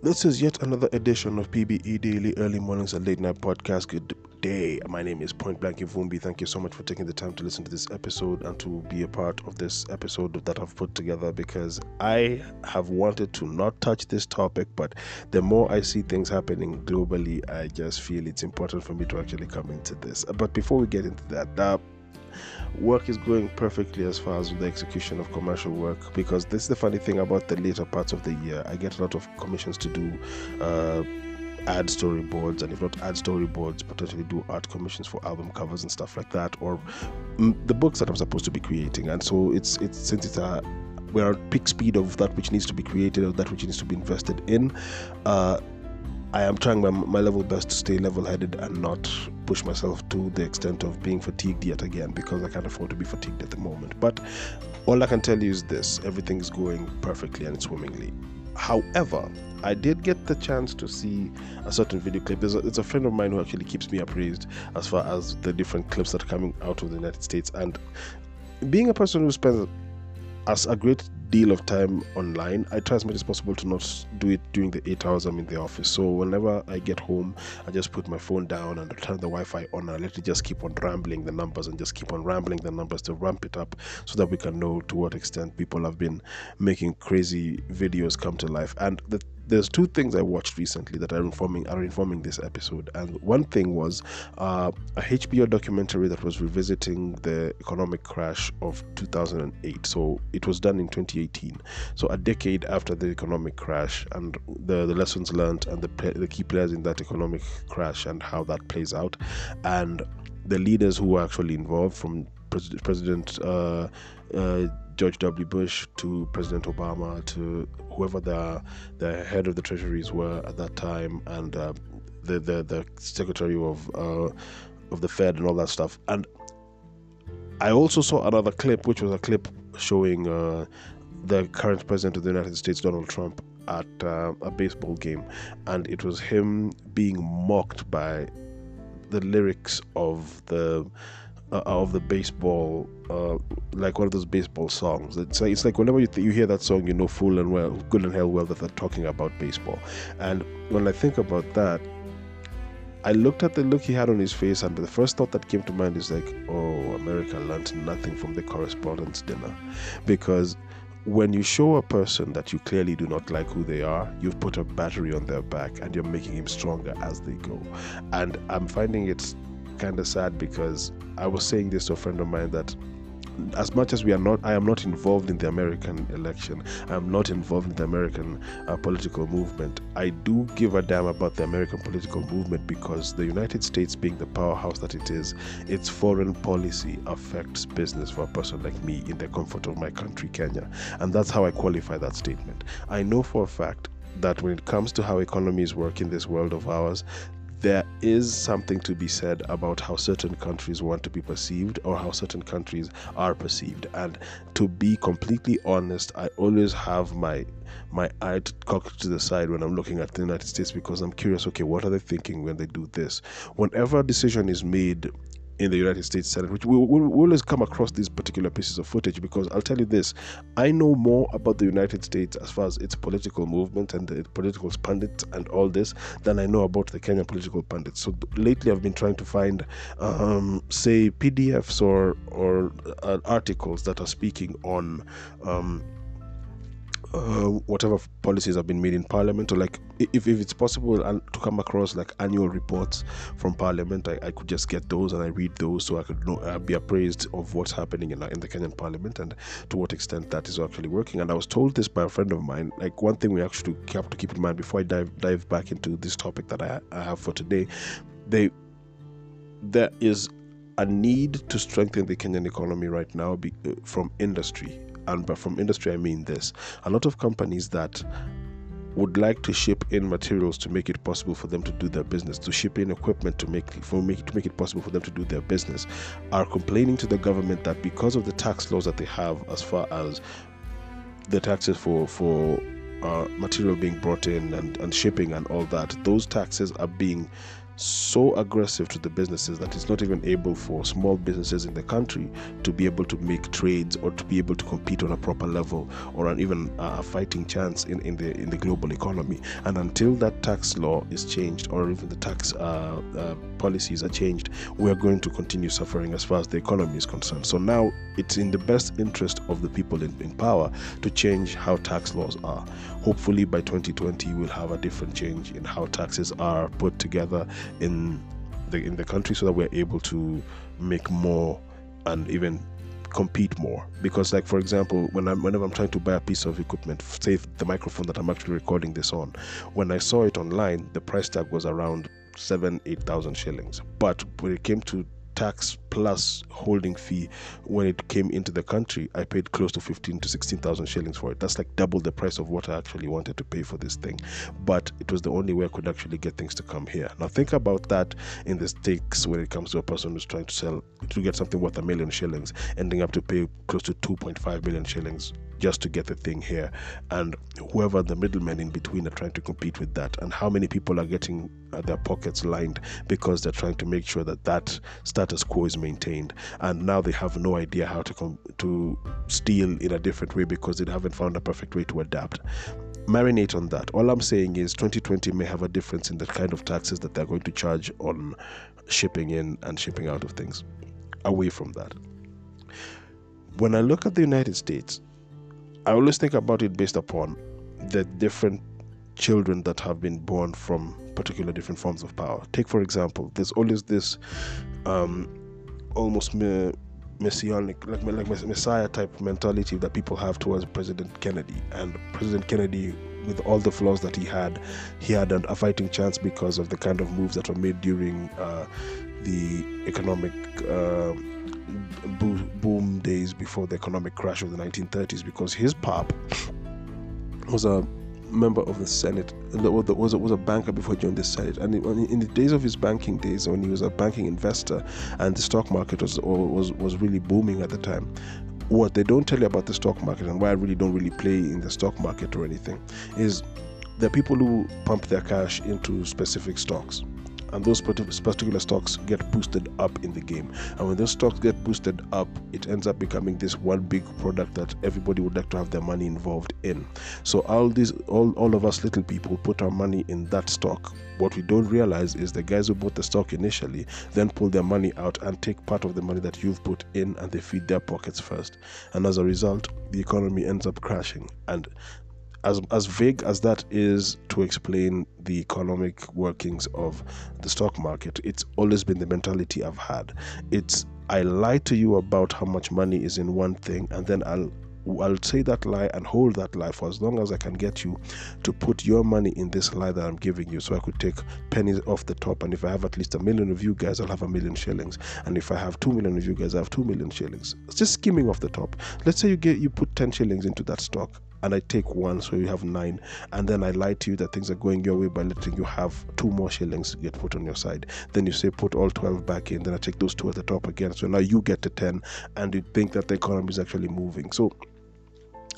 This is yet another edition of PBE Daily Early Mornings and Late Night Podcast. Good day. My name is Point Blank Ivumbi. Thank you so much for taking the time to listen to this episode and to be a part of this episode that I've put together because I have wanted to not touch this topic, but the more I see things happening globally, I just feel it's important for me to actually come into this. But before we get into that, uh, work is going perfectly as far as the execution of commercial work because this is the funny thing about the later parts of the year. I get a lot of commissions to do. Uh, add storyboards and if not ad storyboards potentially do art commissions for album covers and stuff like that or mm, the books that i'm supposed to be creating and so it's it's since it's a we're at peak speed of that which needs to be created or that which needs to be invested in uh, I am trying my, my level best to stay level headed and not push myself to the extent of being fatigued yet again because I can't afford to be fatigued at the moment. But all I can tell you is this everything is going perfectly and swimmingly. However, I did get the chance to see a certain video clip. There's a, it's a friend of mine who actually keeps me appraised as far as the different clips that are coming out of the United States. And being a person who spends as a great deal of time online. I try as much as possible to not do it during the eight hours I'm in the office. So whenever I get home, I just put my phone down and turn the Wi-Fi on. I let it just keep on rambling the numbers and just keep on rambling the numbers to ramp it up so that we can know to what extent people have been making crazy videos come to life. And the there's two things I watched recently that are informing are informing this episode, and one thing was uh, a HBO documentary that was revisiting the economic crash of 2008. So it was done in 2018, so a decade after the economic crash, and the the lessons learned and the the key players in that economic crash and how that plays out, and the leaders who were actually involved from President uh, uh, George W. Bush to President Obama to whoever the the head of the treasuries were at that time, and uh, the, the the secretary of uh, of the Fed and all that stuff. And I also saw another clip, which was a clip showing uh, the current president of the United States, Donald Trump, at uh, a baseball game, and it was him being mocked by the lyrics of the uh, of the baseball, uh, like one of those baseball songs. It's like, it's like whenever you, th- you hear that song, you know full and well, good and hell well that they're talking about baseball. And when I think about that, I looked at the look he had on his face, and the first thought that came to mind is like, oh, America learned nothing from the correspondence dinner. Because when you show a person that you clearly do not like who they are, you've put a battery on their back and you're making him stronger as they go. And I'm finding it kind of sad because I was saying this to a friend of mine that as much as we are not, I am not involved in the American election. I am not involved in the American uh, political movement. I do give a damn about the American political movement because the United States, being the powerhouse that it is, its foreign policy affects business for a person like me in the comfort of my country, Kenya. And that's how I qualify that statement. I know for a fact that when it comes to how economies work in this world of ours, there is something to be said about how certain countries want to be perceived or how certain countries are perceived. And to be completely honest, I always have my my eye cocked to the side when I'm looking at the United States because I'm curious. Okay, what are they thinking when they do this? Whenever a decision is made in the United States Senate, which we will always come across these particular pieces of footage because I'll tell you this I know more about the United States as far as its political movement and the political pundits and all this than I know about the Kenyan political pundits. So lately I've been trying to find, um, say, PDFs or, or uh, articles that are speaking on. Um, uh, whatever policies have been made in parliament or like if, if it's possible to come across like annual reports from parliament I, I could just get those and i read those so i could know, uh, be appraised of what's happening in, in the kenyan parliament and to what extent that is actually working. And i was told this by a friend of mine like one thing we actually have to keep in mind before i dive dive back into this topic that i, I have for today they there is a need to strengthen the kenyan economy right now be, uh, from industry and but from industry I mean this. A lot of companies that would like to ship in materials to make it possible for them to do their business, to ship in equipment to make for make to make it possible for them to do their business, are complaining to the government that because of the tax laws that they have, as far as the taxes for for uh, material being brought in and, and shipping and all that, those taxes are being so aggressive to the businesses that it's not even able for small businesses in the country to be able to make trades or to be able to compete on a proper level or an even a fighting chance in, in the in the global economy. And until that tax law is changed or even the tax uh, uh, policies are changed, we are going to continue suffering as far as the economy is concerned. So now it's in the best interest of the people in, in power to change how tax laws are. Hopefully by 2020 we'll have a different change in how taxes are put together in the in the country so that we're able to make more and even compete more. Because like for example when I'm whenever I'm trying to buy a piece of equipment say the microphone that I'm actually recording this on when I saw it online the price tag was around seven eight thousand shillings. But when it came to tax plus holding fee when it came into the country i paid close to 15 to 16000 shillings for it. That's like double the price of what i actually wanted to pay for this thing. But it was the only way i could actually get things to come here. Now think about that in the stakes when it comes to a person who's trying to sell to get something worth a million shillings ending up to pay close to 2.5 million shillings just to get the thing here. And whoever the middlemen in between are trying to compete with that and how many people are getting their pockets lined because they're trying to make sure that that status quo is maintained. And now they have no idea how to com- to steal in a different way because they haven't found a perfect way to adapt. Marinate on that. All i'm saying is 2020 may have a difference in the kind of taxes that they're going to charge on shipping in and shipping out of things. Away from that. When i look at the united states I always think about it based upon the different children that have been born from particular different forms of power. Take, for example, there's always this um, almost me- messianic, like, like messiah type mentality that people have towards President Kennedy. And President Kennedy, with all the flaws that he had, he had a fighting chance because of the kind of moves that were made during uh, the economic. Uh, boom days before the economic crash of the 1930s because his pop was a member of the Senate, was a, was a banker before he joined the Senate. And in the days of his banking days, when he was a banking investor and the stock market was was was really booming at the time, what they don't tell you about the stock market and why I really don't really play in the stock market or anything is the people who pump their cash into specific stocks and those particular stocks get boosted up in the game. And when those stocks get boosted up, it ends up becoming this one big product that everybody would like to have their money involved in. So all these, all, all of us little people put our money in that stock. What we don't realize is the guys who bought the stock initially then pull their money out and take part of the money that you've put in and they feed their pockets first. And as a result, the economy ends up crashing. And as as vague as that is to explain the economic workings of the stock market, it's always been the mentality I've had. It's I lie to you about how much money is in one thing, and then I'll I'll say that lie and hold that lie for as long as I can get you to put your money in this lie that I'm giving you. So I could take pennies off the top. And if I have at least a million of you guys, I'll have a million shillings. And if I have two million of you guys, I have two million shillings. It's just skimming off the top. Let's say you get you put ten shillings into that stock and I take one, so you have nine, and then I lie to you that things are going your way by letting you have two more shillings get put on your side. Then you say put all 12 back in, then I take those two at the top again. So now you get to 10, and you think that the economy is actually moving. So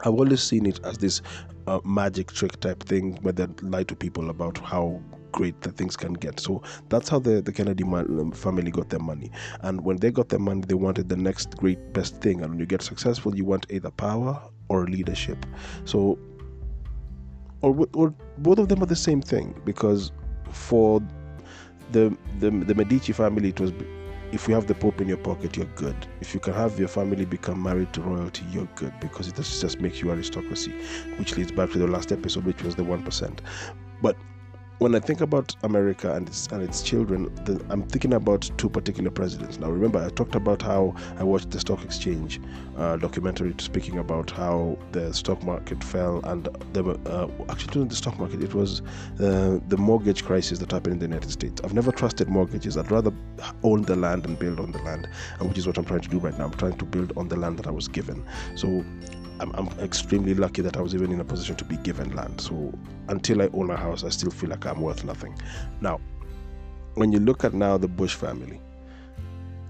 I've always seen it as this uh, magic trick type thing where they lie to people about how great that things can get. So that's how the, the Kennedy man, family got their money. And when they got their money, they wanted the next great best thing. And when you get successful, you want either power or leadership. So, or, or both of them are the same thing because for the, the the Medici family, it was if you have the Pope in your pocket, you're good. If you can have your family become married to royalty, you're good because it just makes you aristocracy, which leads back to the last episode, which was the one percent. But when I think about America and its and its children, the, I'm thinking about two particular presidents. Now, remember, I talked about how I watched the stock exchange uh, documentary speaking about how the stock market fell, and the uh, actually during the stock market, it was uh, the mortgage crisis that happened in the United States. I've never trusted mortgages. I'd rather own the land and build on the land, which is what I'm trying to do right now. I'm trying to build on the land that I was given. So I'm, I'm, extremely lucky that I was even in a position to be given land. So until I own a house, I still feel like I'm worth nothing. Now, when you look at now the Bush family,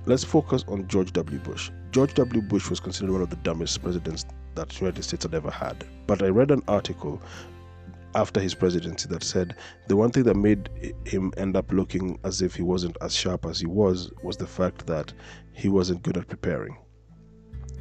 let's focus on George W. Bush. George W. Bush was considered one of the dumbest presidents that the United States had ever had. But I read an article after his presidency that said the one thing that made him end up looking as if he wasn't as sharp as he was was the fact that he wasn't good at preparing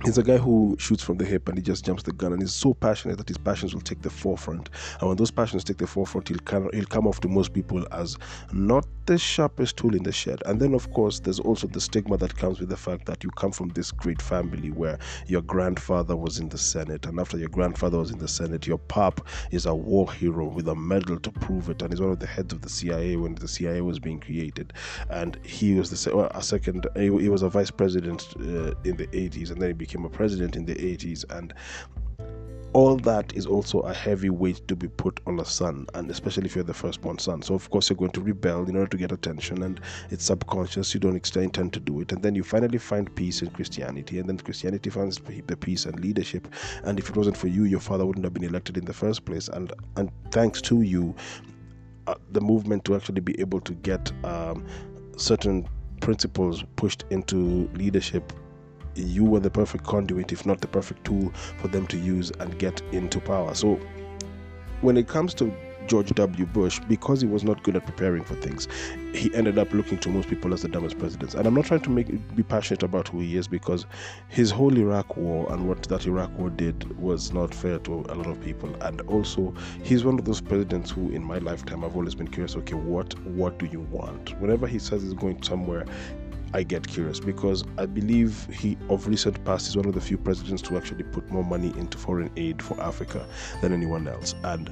he's a guy who shoots from the hip and he just jumps the gun and he's so passionate that his passions will take the forefront. And when those passions take the forefront he'll come, he'll come off to most people as not the sharpest tool in the shed. And then of course there's also the stigma that comes with the fact that you come from this great family where your grandfather was in the senate. And after your grandfather was in the senate your pop is a war hero with a medal to prove it. And he's one of the heads of the cia when the cia was being created. And he was the a second he was a vice president uh, in the 80s and then he became a president in the 80s and all that is also a heavy weight to be put on a son and especially if you're the firstborn son. So of course you're going to rebel in order to get attention and it's subconscious you don't intend to do it. And then you finally find peace in christianity and then christianity finds the peace and leadership. And if it wasn't for you your father wouldn't have been elected in the first place. And and thanks to you uh, the movement to actually be able to get um, certain principles pushed into leadership you were the perfect conduit, if not the perfect tool for them to use and get into power. So, when it comes to George W. Bush, because he was not good at preparing for things, he ended up looking to most people as the dumbest president. And I'm not trying to make be passionate about who he is because his whole Iraq war and what that Iraq war did was not fair to a lot of people. And also, he's one of those presidents who, in my lifetime, I've always been curious. Okay, what what do you want? Whenever he says he's going somewhere, I get curious because I believe he, of recent past, is one of the few presidents to actually put more money into foreign aid for Africa than anyone else. And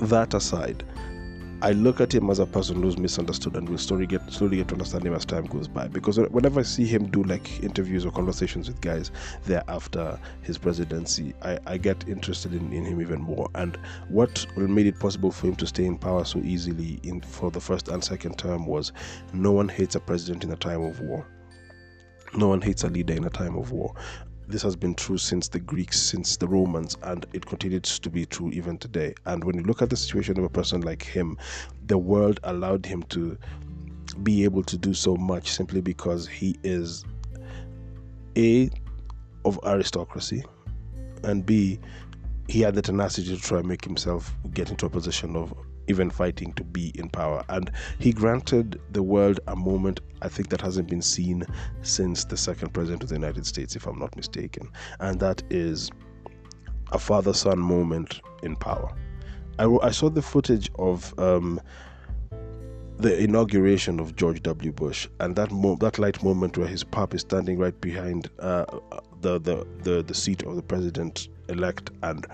that aside, I look at him as a person who's misunderstood and will slowly get slowly get to understand him as time goes by. Because whenever I see him do like interviews or conversations with guys there after his presidency, I, I get interested in, in him even more. And what made it possible for him to stay in power so easily in for the first and second term was no one hates a president in a time of war. No one hates a leader in a time of war this has been true since the Greeks, since the Romans, and it continues to be true even today. And when you look at the situation of a person like him, the world allowed him to be able to do so much simply because he is A, of aristocracy, and B, he had the tenacity to try and make himself get into a position of even fighting to be in power. And he granted the world a moment I think that hasn't been seen since the second president of the United States, if I'm not mistaken. And that is a father son moment in power. I, I saw the footage of um, the inauguration of George W. Bush, and that mo- that light moment where his pop is standing right behind uh, the, the the the seat of the president elect, and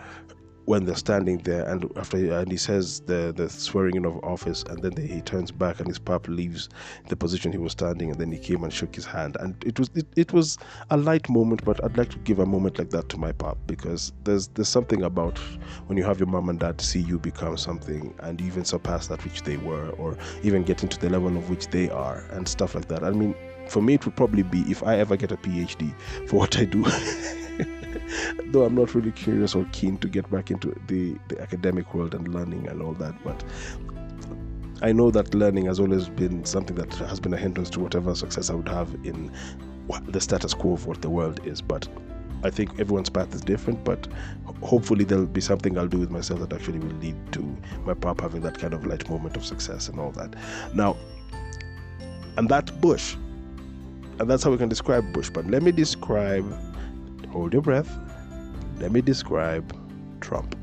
when they're standing there and after and he says the the swearing in of office and then he turns back and his pap leaves the position he was standing and then he came and shook his hand. And it was it, it was a light moment but I'd like to give a moment like that to my pap because there's there's something about when you have your mom and dad see you become something and even surpass that which they were or even get into the level of which they are and stuff like that. I mean for me it would probably be if I ever get a PhD for what I do though I'm not really curious or keen to get back into the, the academic world and learning and all that, but I know that learning has always been something that has been a hindrance to whatever success I would have in the status quo of what the world is. But I think everyone's path is different, but hopefully there'll be something I'll do with myself that actually will lead to my pop having that kind of light moment of success and all that. Now, and that Bush, and that's how we can describe Bush. But let me describe Hold your breath. Let me describe Trump.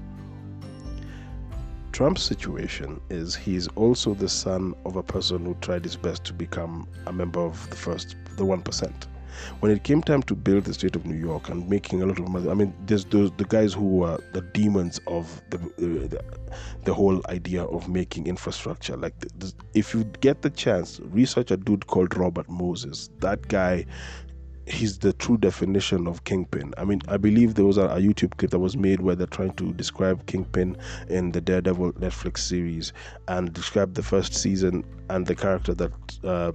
Trump's situation is he's also the son of a person who tried his best to become a member of the first, the 1%. When it came time to build the state of New York and making a lot of money, I mean, there's those the guys who were the demons of the the, the, whole idea of making infrastructure. Like, if you get the chance, research a dude called Robert Moses. That guy he's the true definition of kingpin. I mean, I believe there was a, a, YouTube clip that was made where they're trying to describe kingpin in the Daredevil Netflix series and describe the first season and the character that. Uh,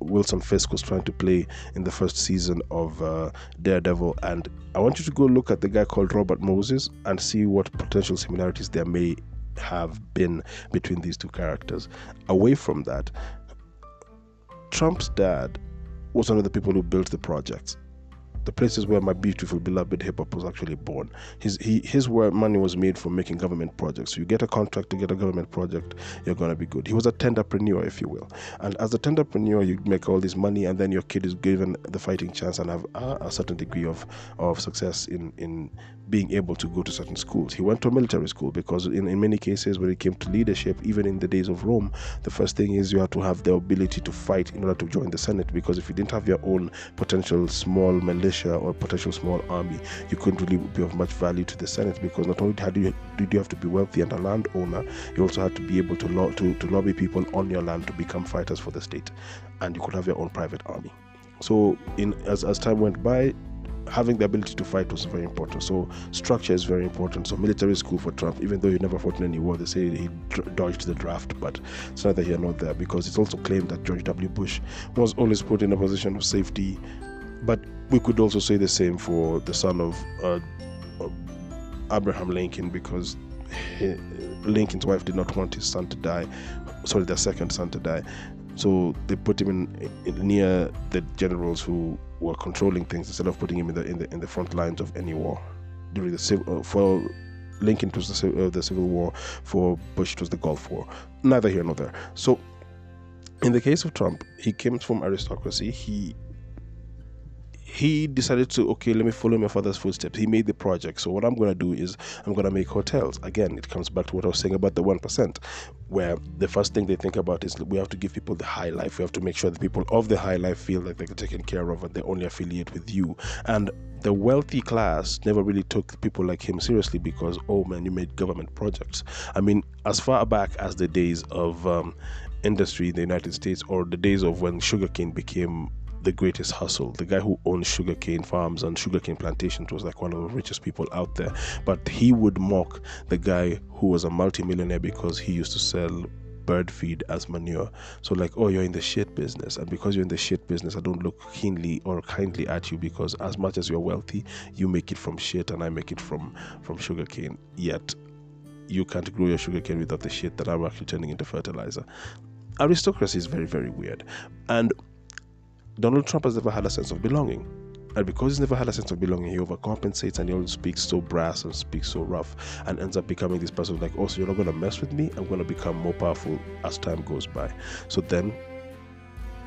Wilson Fisk was trying to play in the first season of uh, Daredevil, and I want you to go look at the guy called Robert Moses and see what potential similarities there may have been between these two characters. Away from that, Trump's dad was one of the people who built the project. The places where my beautiful beloved hip hop was actually born. His he, his money was made from making government projects. You get a contract to get a government project, you're gonna be good. He was a tenderpreneur, if you will. And as a tenderpreneur, you make all this money, and then your kid is given the fighting chance and have a, a certain degree of of success in in being able to go to certain schools. He went to a military school because, in, in many cases, when it came to leadership, even in the days of Rome, the first thing is you have to have the ability to fight in order to join the Senate. Because if you didn't have your own potential small militia or potential small army, you couldn't really be of much value to the Senate. Because not only had you, did you have to be wealthy and a landowner, you also had to be able to, lo- to, to lobby people on your land to become fighters for the state, and you could have your own private army. So, in as, as time went by, having the ability to fight was very important. So structure is very important. So military school for Trump, even though he never fought in any war, they say he dodged the draft, but it's neither here nor there because it's also claimed that George W. Bush was always put in a position of safety. But we could also say the same for the son of uh, Abraham Lincoln because he, Lincoln's wife did not want his son to die, sorry, their second son to die. So they put him in, in near the generals who were controlling things instead of putting him in the in the in the front lines of any war during the civil uh, for Lincoln it was the, uh, the Civil War, for Bush it was the Gulf War. Neither here nor there. So, in the case of Trump, he came from aristocracy. He he decided to okay let me follow my father's footsteps. He made the project. So what i'm going to do is i'm going to make hotels. Again it comes back to what i was saying about the 1% where the first thing they think about is we have to give people the high life. We have to make sure the people of the high life feel like they're taken care of and they only affiliate with you. And the wealthy class never really took people like him seriously because oh man you made government projects. I mean as far back as the days of um, industry in the united states or the days of when sugarcane became the greatest hustle. The guy who owned sugarcane farms and sugarcane plantations was like one of the richest people out there. But he would mock the guy who was a multimillionaire because he used to sell bird feed as manure. So like, oh, you're in the shit business, and because you're in the shit business, I don't look keenly or kindly at you because as much as you're wealthy, you make it from shit, and I make it from from sugarcane. Yet, you can't grow your sugarcane without the shit that I'm actually turning into fertilizer. Aristocracy is very very weird, and Donald Trump has never had a sense of belonging. And because he's never had a sense of belonging, he overcompensates and he always speaks so brass and speaks so rough and ends up becoming this person like, oh, so you're not going to mess with me? I'm going to become more powerful as time goes by. So then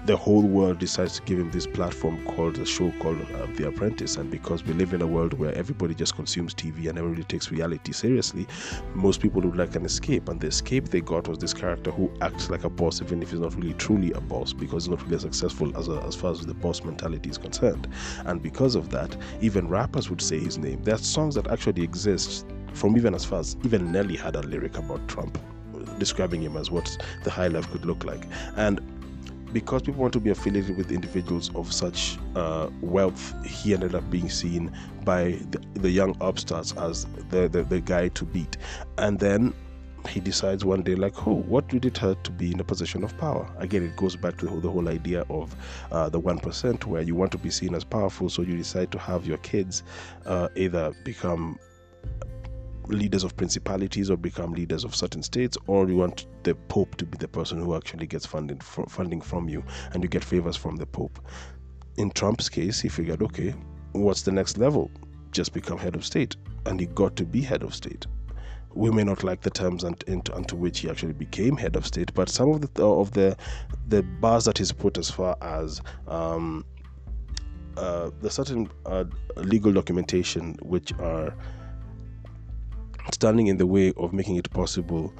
the whole world decides to give him this platform called a show called uh, The Apprentice. And because we live in a world where everybody just consumes TV and everybody takes reality seriously, most people would like an escape. And the escape they got was this character who acts like a boss, even if he's not really truly a boss, because he's not really as successful as, a, as far as the boss mentality is concerned. And because of that, even rappers would say his name. There are songs that actually exist from even as far as even Nelly had a lyric about Trump describing him as what the high life could look like. And because people want to be affiliated with individuals of such uh, wealth, he ended up being seen by the, the young upstarts as the, the, the guy to beat. And then he decides one day, like, oh, what would it hurt to be in a position of power? Again, it goes back to the whole idea of uh, the 1%, where you want to be seen as powerful, so you decide to have your kids uh, either become leaders of principalities or become leaders of certain states, or you want the Pope to be the person who actually gets funding funding from you, and you get favors from the Pope. In Trump's case, he figured, okay, what's the next level? Just become head of state, and he got to be head of state. We may not like the terms unto, unto which he actually became head of state, but some of the of the the bars that he's put as far as um, uh, the certain uh, legal documentation which are standing in the way of making it possible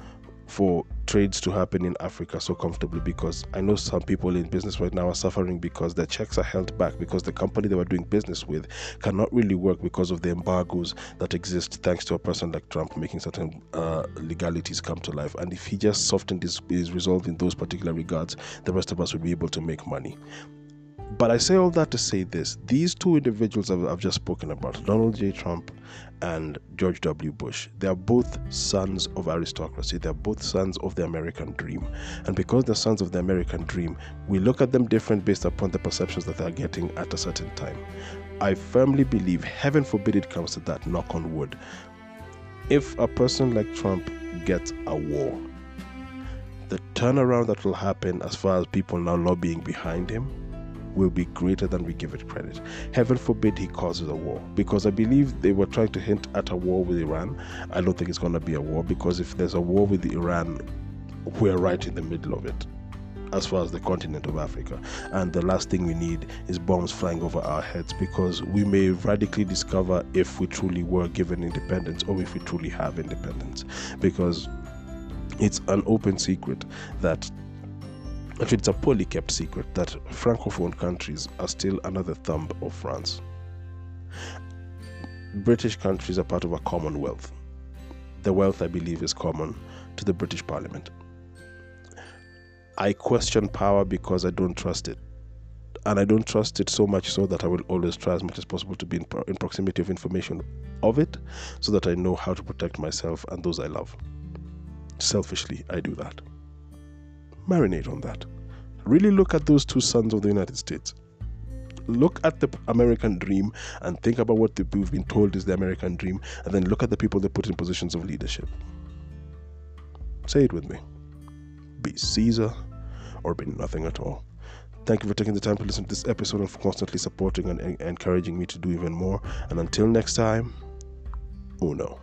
for trades to happen in Africa so comfortably because I know some people in business right now are suffering because their checks are held back because the company they were doing business with cannot really work because of the embargoes that exist thanks to a person like Trump making certain uh, legalities come to life. And if he just softened his, his resolve in those particular regards, the rest of us would be able to make money. But I say all that to say this these two individuals I've, I've, just spoken about, Donald J. Trump and George W. Bush, they are both sons of aristocracy. They're both sons of the American dream. And because they're sons of the American dream, we look at them different based upon the perceptions that they're getting at a certain time. I firmly believe, heaven forbid it comes to that, knock on wood, if a person like Trump gets a war, the turnaround that will happen as far as people now lobbying behind him will be greater than we give it credit. Heaven forbid he causes a war, because I believe they were trying to hint at a war with Iran. I don't think it's going to be a war, because if there's a war with Iran, we're right in the middle of it as far as the continent of Africa. And the last thing we need is bombs flying over our heads because we may radically discover if we truly were given independence or if we truly have independence. Because it's an open secret that Actually, it's a poorly kept secret that francophone countries are still another thumb of France. British countries are part of a commonwealth. The wealth, I believe, is common to the British Parliament. I question power because I don't trust it. And I don't trust it so much so that I will always try as much as possible to be in, pro- in proximity of information of it so that I know how to protect myself and those I love. Selfishly, I do that marinate on that. Really look at those two sons of the United States. Look at the American dream and think about what we've been told is the American dream, and then look at the people they put in positions of leadership. Say it with me be Caesar or be nothing at all. Thank you for taking the time to listen to this episode and for constantly supporting and encouraging me to do even more. And until next time, uno.